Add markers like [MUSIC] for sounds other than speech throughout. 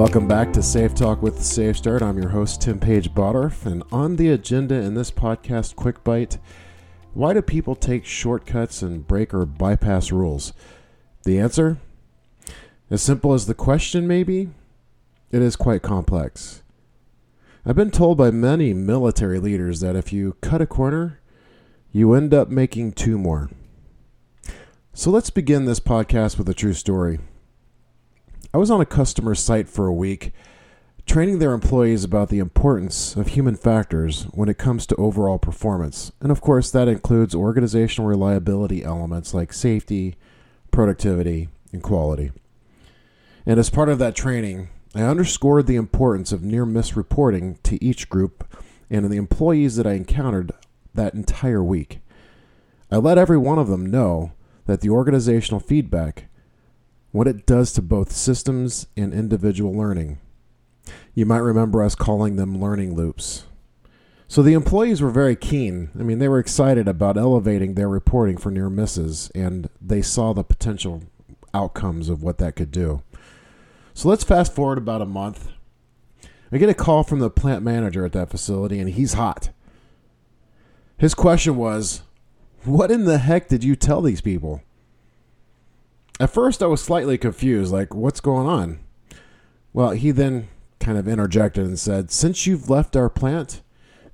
Welcome back to Safe Talk with Safe Start. I'm your host, Tim Page Bottorf, and on the agenda in this podcast, Quick Bite Why do people take shortcuts and break or bypass rules? The answer? As simple as the question, maybe? It is quite complex. I've been told by many military leaders that if you cut a corner, you end up making two more. So let's begin this podcast with a true story. I was on a customer site for a week, training their employees about the importance of human factors when it comes to overall performance. And of course, that includes organizational reliability elements like safety, productivity, and quality. And as part of that training, I underscored the importance of near miss reporting to each group and the employees that I encountered that entire week. I let every one of them know that the organizational feedback what it does to both systems and individual learning. You might remember us calling them learning loops. So the employees were very keen. I mean, they were excited about elevating their reporting for near misses, and they saw the potential outcomes of what that could do. So let's fast forward about a month. I get a call from the plant manager at that facility, and he's hot. His question was, What in the heck did you tell these people? At first, I was slightly confused, like, what's going on? Well, he then kind of interjected and said, Since you've left our plant,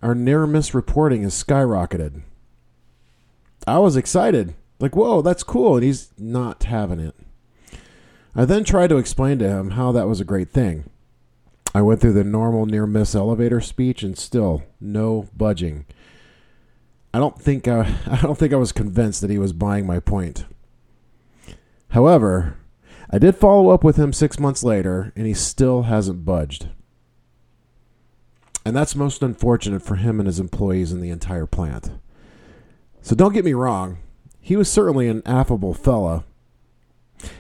our near miss reporting has skyrocketed. I was excited, like, whoa, that's cool. And he's not having it. I then tried to explain to him how that was a great thing. I went through the normal near miss elevator speech and still no budging. I don't think I, [LAUGHS] I don't think I was convinced that he was buying my point. However, I did follow up with him six months later, and he still hasn't budged. And that's most unfortunate for him and his employees in the entire plant. So don't get me wrong, he was certainly an affable fella.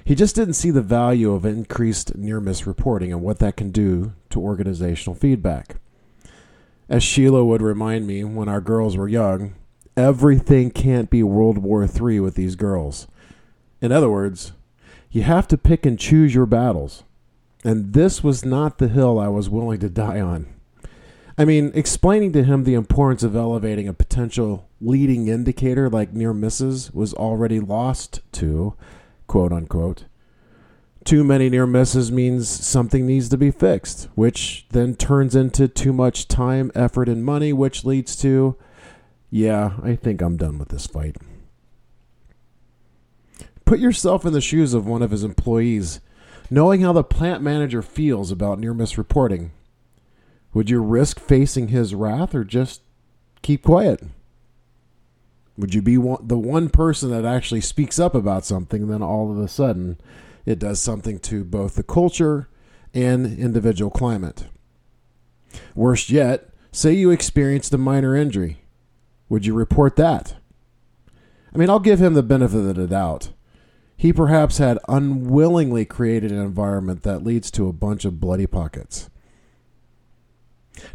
He just didn't see the value of increased near miss reporting and what that can do to organizational feedback. As Sheila would remind me when our girls were young, everything can't be World War III with these girls. In other words, you have to pick and choose your battles. And this was not the hill I was willing to die on. I mean, explaining to him the importance of elevating a potential leading indicator like near misses was already lost to, quote unquote. Too many near misses means something needs to be fixed, which then turns into too much time, effort, and money, which leads to, yeah, I think I'm done with this fight. Put yourself in the shoes of one of his employees, knowing how the plant manager feels about near miss reporting. Would you risk facing his wrath or just keep quiet? Would you be one, the one person that actually speaks up about something, and then all of a sudden it does something to both the culture and individual climate? Worst yet, say you experienced a minor injury. Would you report that? I mean, I'll give him the benefit of the doubt he perhaps had unwillingly created an environment that leads to a bunch of bloody pockets.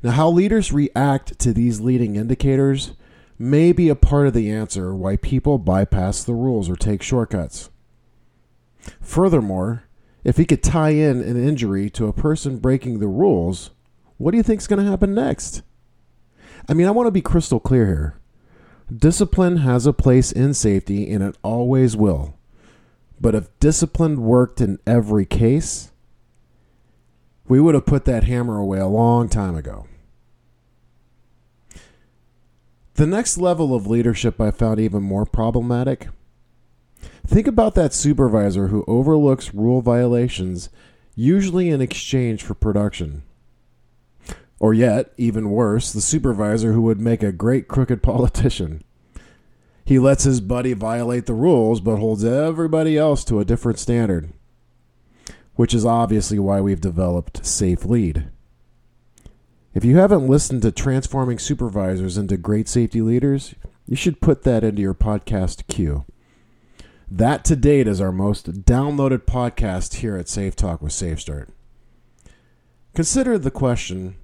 Now, how leaders react to these leading indicators may be a part of the answer why people bypass the rules or take shortcuts. Furthermore, if he could tie in an injury to a person breaking the rules, what do you think is going to happen next? I mean, I want to be crystal clear here. Discipline has a place in safety and it always will. But if discipline worked in every case, we would have put that hammer away a long time ago. The next level of leadership I found even more problematic. Think about that supervisor who overlooks rule violations, usually in exchange for production. Or yet, even worse, the supervisor who would make a great crooked [LAUGHS] politician. He lets his buddy violate the rules, but holds everybody else to a different standard, which is obviously why we've developed Safe Lead. If you haven't listened to Transforming Supervisors into Great Safety Leaders, you should put that into your podcast queue. That to date is our most downloaded podcast here at Safe Talk with Safe Start. Consider the question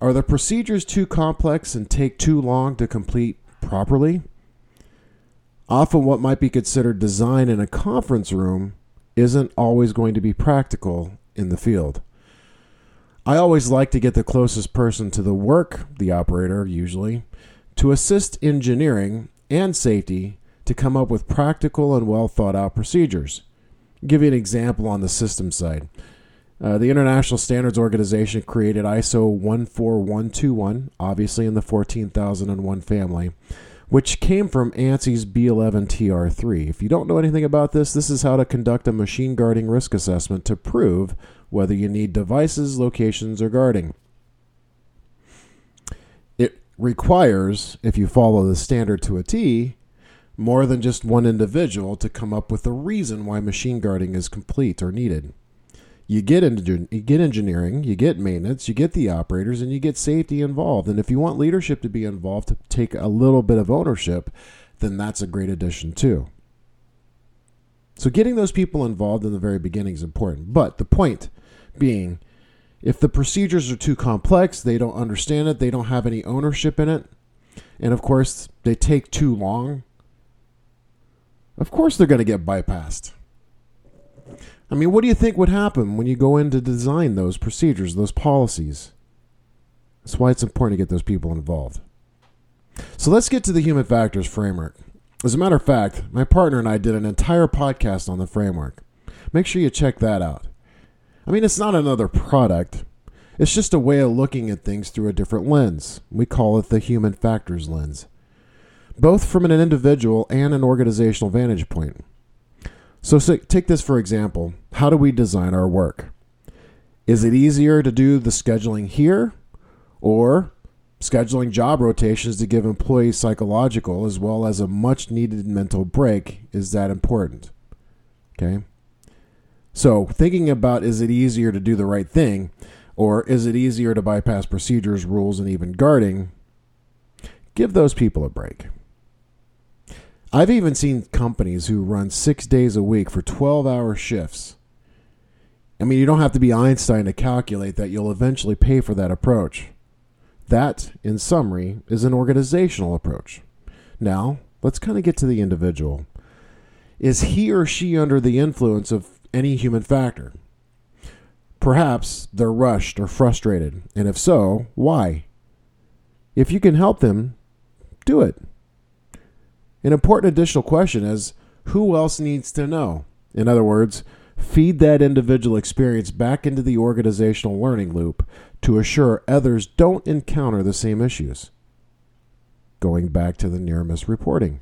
Are the procedures too complex and take too long to complete properly? Often, what might be considered design in a conference room isn't always going to be practical in the field. I always like to get the closest person to the work, the operator usually, to assist engineering and safety to come up with practical and well thought out procedures. I'll give you an example on the system side. Uh, the International Standards Organization created ISO 14121, obviously in the 14001 family, which came from ANSI's B11 TR3. If you don't know anything about this, this is how to conduct a machine guarding risk assessment to prove whether you need devices, locations, or guarding. It requires, if you follow the standard to a T, more than just one individual to come up with a reason why machine guarding is complete or needed. You get into you get engineering, you get maintenance, you get the operators, and you get safety involved. And if you want leadership to be involved to take a little bit of ownership, then that's a great addition too. So getting those people involved in the very beginning is important. But the point being, if the procedures are too complex, they don't understand it, they don't have any ownership in it, and of course they take too long, of course they're going to get bypassed. I mean, what do you think would happen when you go in to design those procedures, those policies? That's why it's important to get those people involved. So let's get to the human factors framework. As a matter of fact, my partner and I did an entire podcast on the framework. Make sure you check that out. I mean, it's not another product, it's just a way of looking at things through a different lens. We call it the human factors lens, both from an individual and an organizational vantage point. So, so take this for example. How do we design our work? Is it easier to do the scheduling here or scheduling job rotations to give employees psychological as well as a much needed mental break is that important? Okay. So, thinking about is it easier to do the right thing or is it easier to bypass procedures, rules, and even guarding? Give those people a break. I've even seen companies who run six days a week for 12 hour shifts. I mean, you don't have to be Einstein to calculate that you'll eventually pay for that approach. That, in summary, is an organizational approach. Now, let's kind of get to the individual. Is he or she under the influence of any human factor? Perhaps they're rushed or frustrated, and if so, why? If you can help them, do it. An important additional question is who else needs to know? In other words, feed that individual experience back into the organizational learning loop to assure others don't encounter the same issues. Going back to the near miss reporting.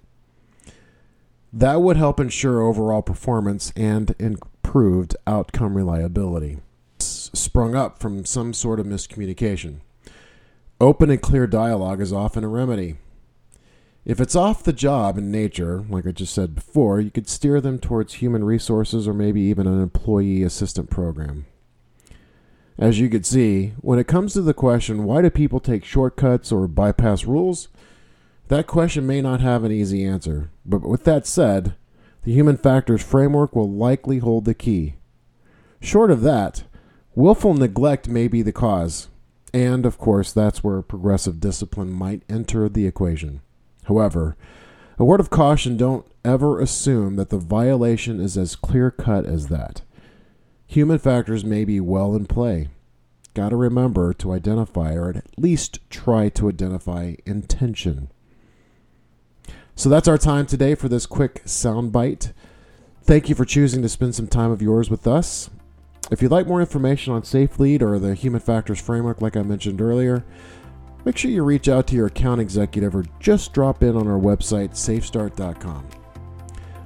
That would help ensure overall performance and improved outcome reliability. Sprung up from some sort of miscommunication. Open and clear dialogue is often a remedy. If it's off the job in nature, like I just said before, you could steer them towards human resources or maybe even an employee assistant program. As you could see, when it comes to the question, why do people take shortcuts or bypass rules? That question may not have an easy answer. But with that said, the human factors framework will likely hold the key. Short of that, willful neglect may be the cause. And, of course, that's where progressive discipline might enter the equation. However, a word of caution don't ever assume that the violation is as clear cut as that. Human factors may be well in play. Got to remember to identify, or at least try to identify, intention. So that's our time today for this quick soundbite. Thank you for choosing to spend some time of yours with us. If you'd like more information on SafeLead or the Human Factors Framework, like I mentioned earlier, make sure you reach out to your account executive or just drop in on our website, safestart.com.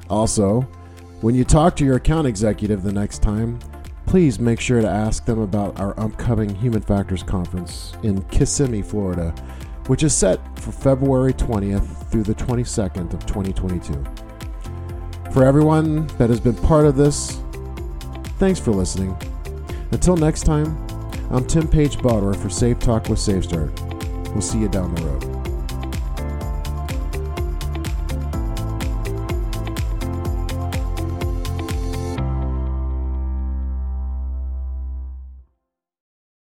Also, when you talk to your account executive the next time, please make sure to ask them about our upcoming Human Factors Conference in Kissimmee, Florida, which is set for February 20th through the 22nd of 2022. For everyone that has been part of this, thanks for listening. Until next time, I'm Tim Page Bottorf for Safe Talk with SafeStart. We'll see you down the road.